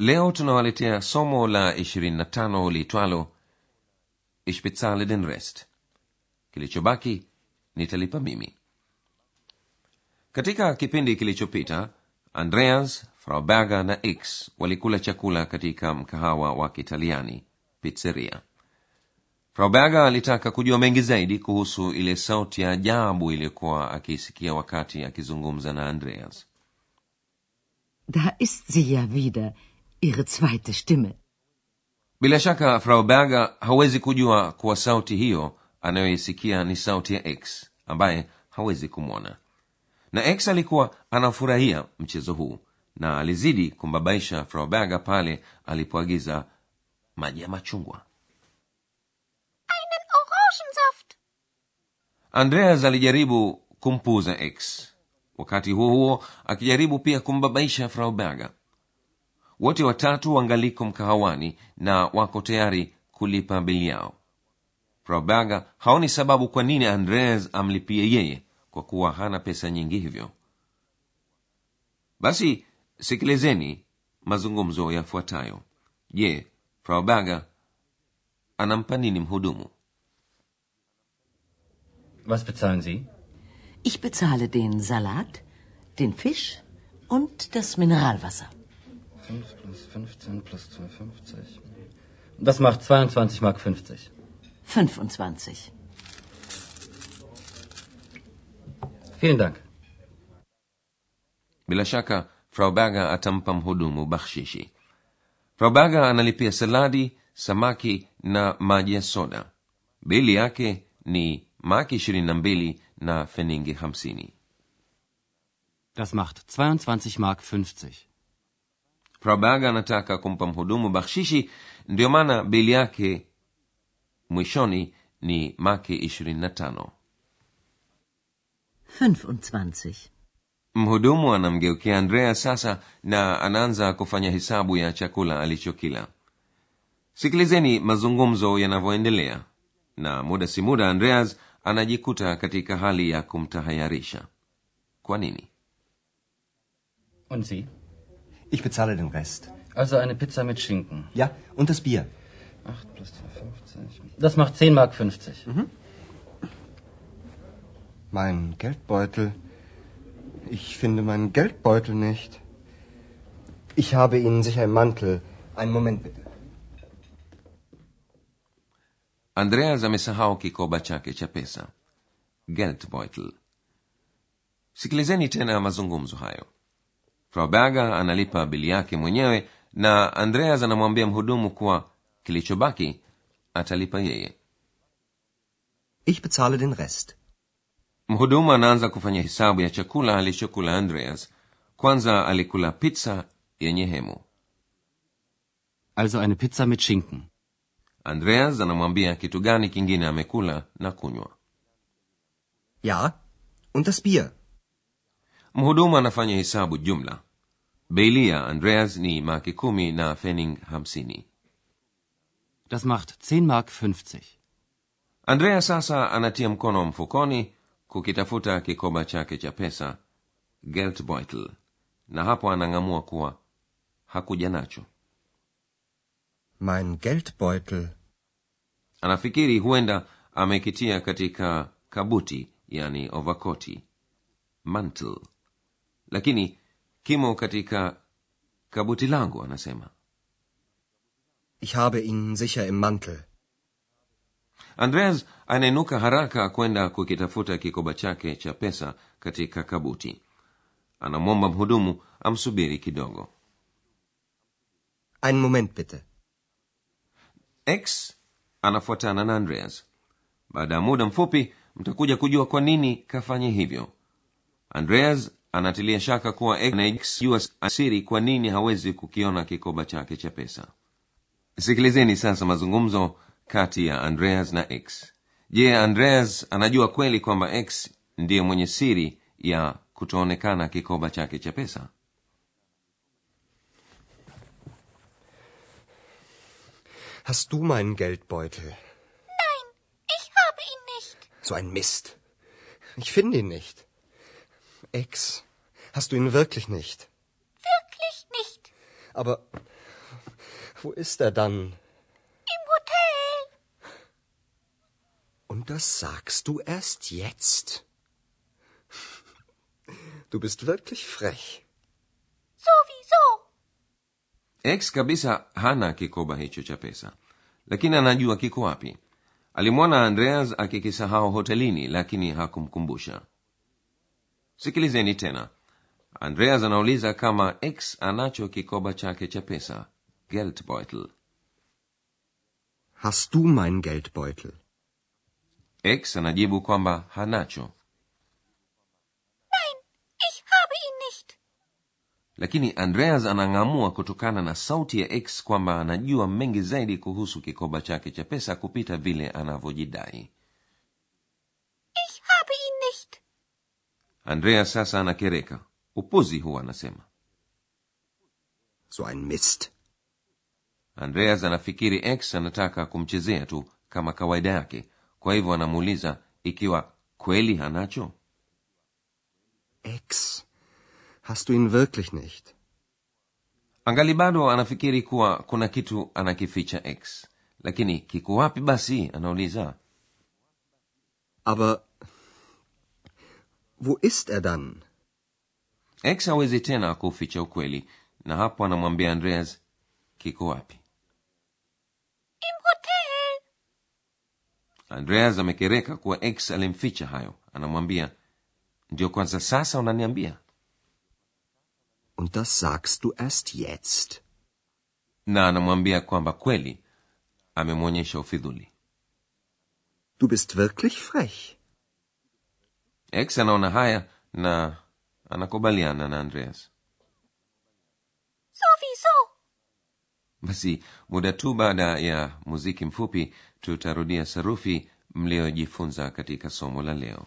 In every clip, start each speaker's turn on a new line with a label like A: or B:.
A: leo tunawaletea somo la 25 liitwalo ich den rest. Kilichobaki nitalipa mimi. Katika kipindi kilichopita andreas frau berger na x walikula chakula katika mkahawa wa kitaliani pizzeria. Frau berger alitaka kujua mengi zaidi kuhusu ile sauti ya ajabu iliyokuwa akiisikia wakati akizungumza na andreas.
B: Da ist sie ja wieder, ihre zweite Stimme.
A: bila shaka frau berger hawezi kujua kuwa sauti hiyo anayoisikia ni sauti ya x ambaye hawezi kumwona na x alikuwa anafurahia mchezo huu na alizidi kumbabaisha frau berger pale alipoagiza maji ya machungwa
C: Orangensaft.
A: andreas alijaribu kumpuuza x wakati huo huo akijaribu pia kumbabaisha frau berger wote watatu wangaliko mkahawani na wako tayari kulipa bili yao probaga haoni sababu kwa nini andreas amlipie yeye kwa kuwa hana pesa nyingi hivyo basi sikilizeni mazungumzo yafuatayo je frau anampa nini mhudumu
D: Was bezahlen Sie?
B: Ich bezahle den Salat, den Fisch und das Mineralwasser.
D: 5 plus 15 plus 2,50. Das macht 22 Mark 50.
B: 25.
D: Vielen Dank.
A: bila shaka frau berger atampa mhudumu bakshishi frau berger analipia saladi samaki na maji ya soda bili yake ni maki ishirini na mbili na feningi hamsini
E: Das macht 22 Mark 50.
A: Frau berger anataka kumpa mhudumu bakshishi ndiyo maana bili yake mwishoni ni maki ishirini na tano
B: 25.
A: mhudumu anamgeukia andrea sasa na anaanza kufanya hesabu ya chakula alichokila sikilizeni mazungumzo yanavyoendelea na muda si muda andreas anajikuta katika hali ya kumtahayarisha kwa nini
D: Und Sie?
F: Ich bezahle den Rest.
D: Also eine Pizza mit Schinken.
F: Ja, und das Bier.
D: 8 plus 2,50. Das macht 10 Mark 50.
G: Mein Geldbeutel. Ich finde meinen Geldbeutel nicht. Ich habe ihn sicher im Mantel. Einen Moment bitte.
A: andreas amesahau kikoba chake cha pesa geldbeutel sikilizeni tena mazungumzo hayo frau berger analipa bili yake mwenyewe na andreas anamwambia mhudumu kuwa kilichobaki atalipa yeye
F: Ich bezahle den Rest.
A: mhudumu anaanza kufanya hesabu ya chakula alichokula andreas kwanza alikula pizza yenye hemu
E: Also eine Pizza mit Schinken.
A: andreas anamwambia kitu gani kingine amekula na kunywa
F: Ja, und das Bier.
A: Mhudumu anafanya hesabu jumla beilia andreas ni maki kumi na fening hamsini
E: Das macht 10 Mark 50.
A: andrea sasa anatia mkono mfukoni kukitafuta kikoba chake cha pesa geldbeutel na hapo anang'amua kuwa hakuja nacho
G: Mein Geldbeutel.
A: anafikiri huenda amekitia katika kabuti yani ovakoti mantle lakini kimo katika kabuti langu anasema.
G: Ich habe ihn sicher im Mantel.
A: andreas anainuka haraka kwenda kukitafuta kikoba chake cha pesa katika kabuti. Anamwomba mhudumu amsubiri kidogo.
G: Ein Moment bitte.
A: x anafuatana na andreas. Baada ya muda mfupi mtakuja kujua kwa nini kafanya hivyo. Andreas anatilia shaka kuwa x asiri kwa nini hawezi kukiona kikoba chake cha pesa sikilizeni sasa mazungumzo kati ya andreas na x je andreas anajua kweli kwamba x ndiye mwenye siri ya kutoonekana kikoba chake cha pesa
G: Hast du meinen Geldbeutel?
C: Nein, ich habe ihn nicht.
G: So ein Mist. Ich finde ihn nicht. Ex, hast du ihn wirklich nicht?
C: Wirklich nicht.
G: Aber wo ist er dann?
C: Im Hotel.
G: Und das sagst du erst jetzt? Du bist wirklich frech.
C: Sowieso.
A: x kabisa hana kikoba hicho cha pesa lakini anajua kiko wapi alimwona andreas akikisahau hotelini lakini hakumkumbusha sikilizeni tena. Andreas anauliza kama x anacho kikoba chake cha pesa. Geldbeutel.
G: Hast du mein Geldbeutel?
A: x anajibu kwamba hanacho.
C: Nein, ich habe ihn nicht.
A: lakini andreas anang'amua kutokana na sauti ya x kwamba anajua mengi zaidi kuhusu kikoba chake cha pesa kupita vile anavyojidai
C: Ich habe ihn nicht.
A: Andreas sasa anakereka. Upuzi huwa anasema.
G: So ein Mist.
A: andreas anafikiri x anataka kumchezea tu kama kawaida yake. Kwa hivyo anamuuliza ikiwa kweli hanacho?
G: X? Hast du ihn wirklich nicht?
A: angali bado anafikiri kuwa kuna kitu anakificha x. Lakini kiko wapi basi? Anauliza.
G: Aber wo ist er dann?
A: x hawezi tena kuficha ukweli na hapo anamwambia andreas kiko wapi
C: Im Hotel.
A: andreas amekereka kuwa x alimficha hayo anamwambia ndio kwanza sasa unaniambia
G: Und das sagst du erst jetzt?
A: na anamwambia kwamba kweli amemwonyesha ufidhuli
G: Du bist wirklich frech.
A: X anaona haya na anakubaliana na andreas.
C: Sofiso
A: basi muda tu baada ya muziki mfupi tutarudia sarufi mliojifunza katika somo la leo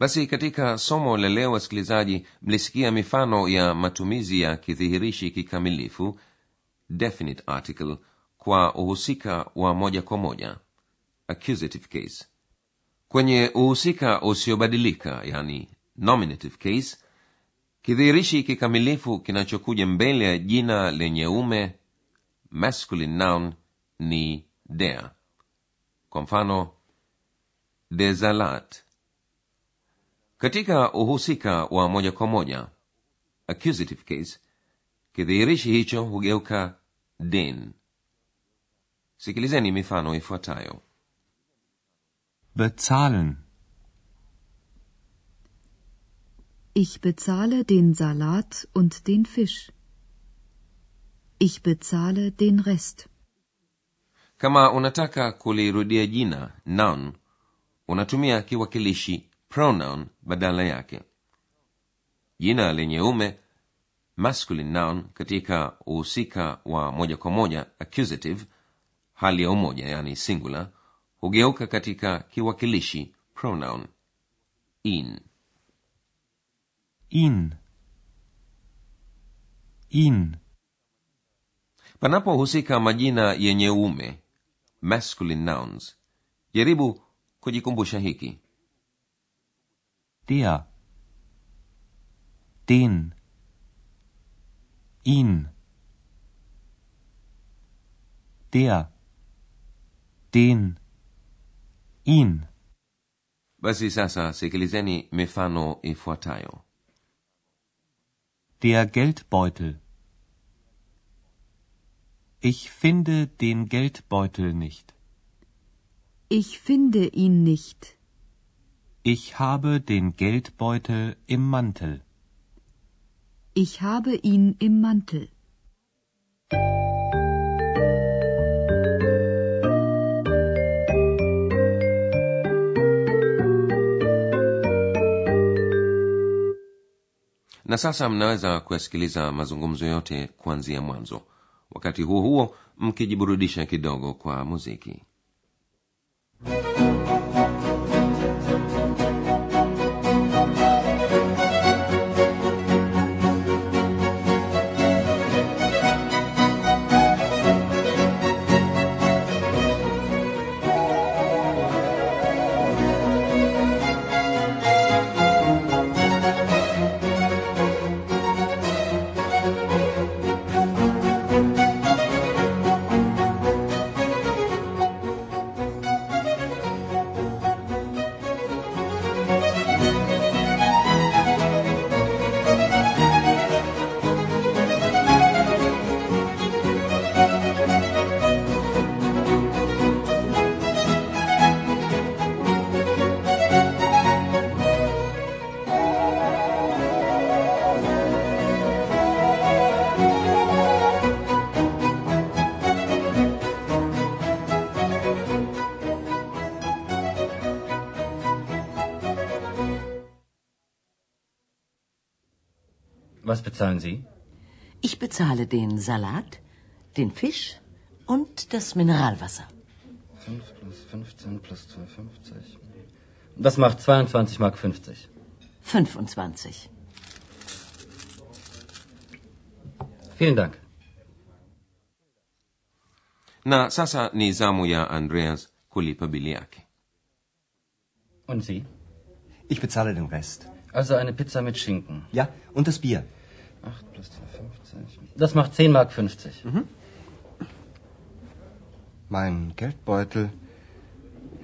A: basi katika somo la leo wasikilizaji mlisikia mifano ya matumizi ya kidhihirishi kikamilifu definite article kwa uhusika wa moja kwa moja accusative case. Kwenye uhusika usiobadilika yani nominative case kidhihirishi kikamilifu kinachokuja mbele ya jina lenye ume masculine noun ni dea kwa mfano desalat katika uhusika wa moja kwa moja accusative case kidhihirishi hicho hugeuka den sikilizeni mifano ifuatayo
H: Bezahlen.
I: Ich bezahle den Salat und den Fisch. Ich bezahle den Rest.
A: kama unataka kulirudia jina noun unatumia kiwakilishi pronoun badala yake. Jina lenye ume masculine noun katika uhusika wa moja kwa moja accusative hali ya umoja yani singular hugeuka katika kiwakilishi pronoun in.
H: In. In.
A: Panapohusika majina yenye ume masculine nouns jaribu kujikumbusha hiki
H: Der. Den. Ihn. Der. Den. Ihn.
A: basi sasa sikilizeni mifano ifuatayo
H: Der Geldbeutel. Ich finde den Geldbeutel nicht.
I: Ich finde ihn nicht.
H: Ich habe den Geldbeutel im Mantel.
I: Ich habe ihn im Mantel.
A: na sasa mnaweza kuyasikiliza mazungumzo yote kuanzia mwanzo wakati huo huo mkijiburudisha kidogo kwa muziki
D: Was bezahlen Sie?
B: Ich bezahle den Salat, den Fisch und das Mineralwasser.
D: 5 plus 15 plus 2,50. Das macht 22 Mark 50.
B: 25.
D: Vielen Dank.
A: na sasa ni zamu ya andreas kulipa bili yake
D: Und Sie?
F: Ich bezahle den Rest.
D: Also eine Pizza mit Schinken.
F: Ja, und das Bier.
D: 8 plus 2,50. Das macht 10 Mark 50.
G: Mein Geldbeutel.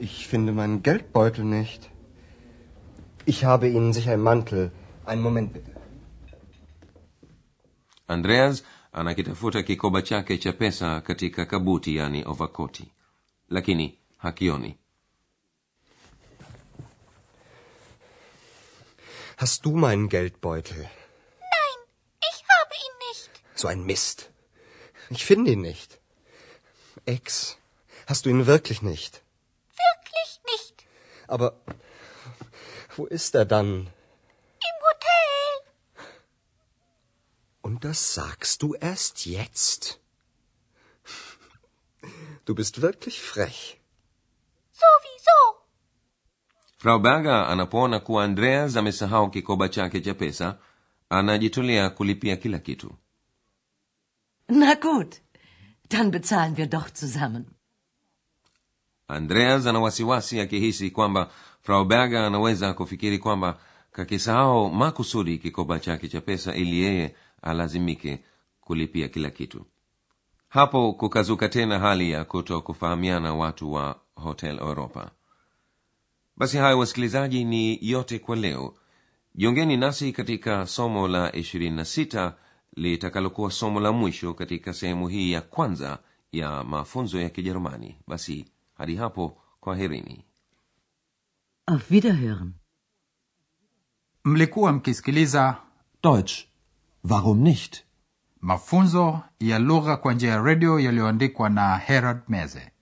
G: Ich finde meinen Geldbeutel nicht. Ich habe Ihnen sicher im Mantel. Einen Moment bitte.
A: andreas anakitafuta kikoba chake cha pesa katika kabuti yani ovakoti lakini hakioni
G: Hast du meinen Geldbeutel?
C: Nein, ich habe ihn nicht.
G: So ein Mist. Ich finde ihn nicht. Ex, hast du ihn wirklich nicht?
C: Wirklich nicht.
G: Aber wo ist er dann?
C: Im Hotel.
G: Und das sagst du erst jetzt? Du bist wirklich frech.
A: Frau berger anapoona kuwa andreas amesahau kikoba chake cha pesa anajitolea kulipia kila kitu.
B: Na gut, dann bezahlen wir doch zusammen.
A: andreas ana wasiwasi akihisi kwamba frau berger anaweza kufikiri kwamba kakisahau makusudi kikoba chake cha pesa ili yeye alazimike kulipia kila kitu. Hapo kukazuka tena hali ya kuto kufahamiana watu wa hotel europa basi hayo wasikilizaji ni yote kwa leo jiongeni nasi katika somo la 26 litakalokuwa somo la mwisho katika sehemu hii ya kwanza ya mafunzo ya kijerumani basi hadi hapo kwaherini
B: Auf Wiederhören.
J: mlikuwa mkisikiliza
H: Deutsch. Warum nicht?
J: mafunzo ya lugha kwa njia ya redio yaliyoandikwa na herald meze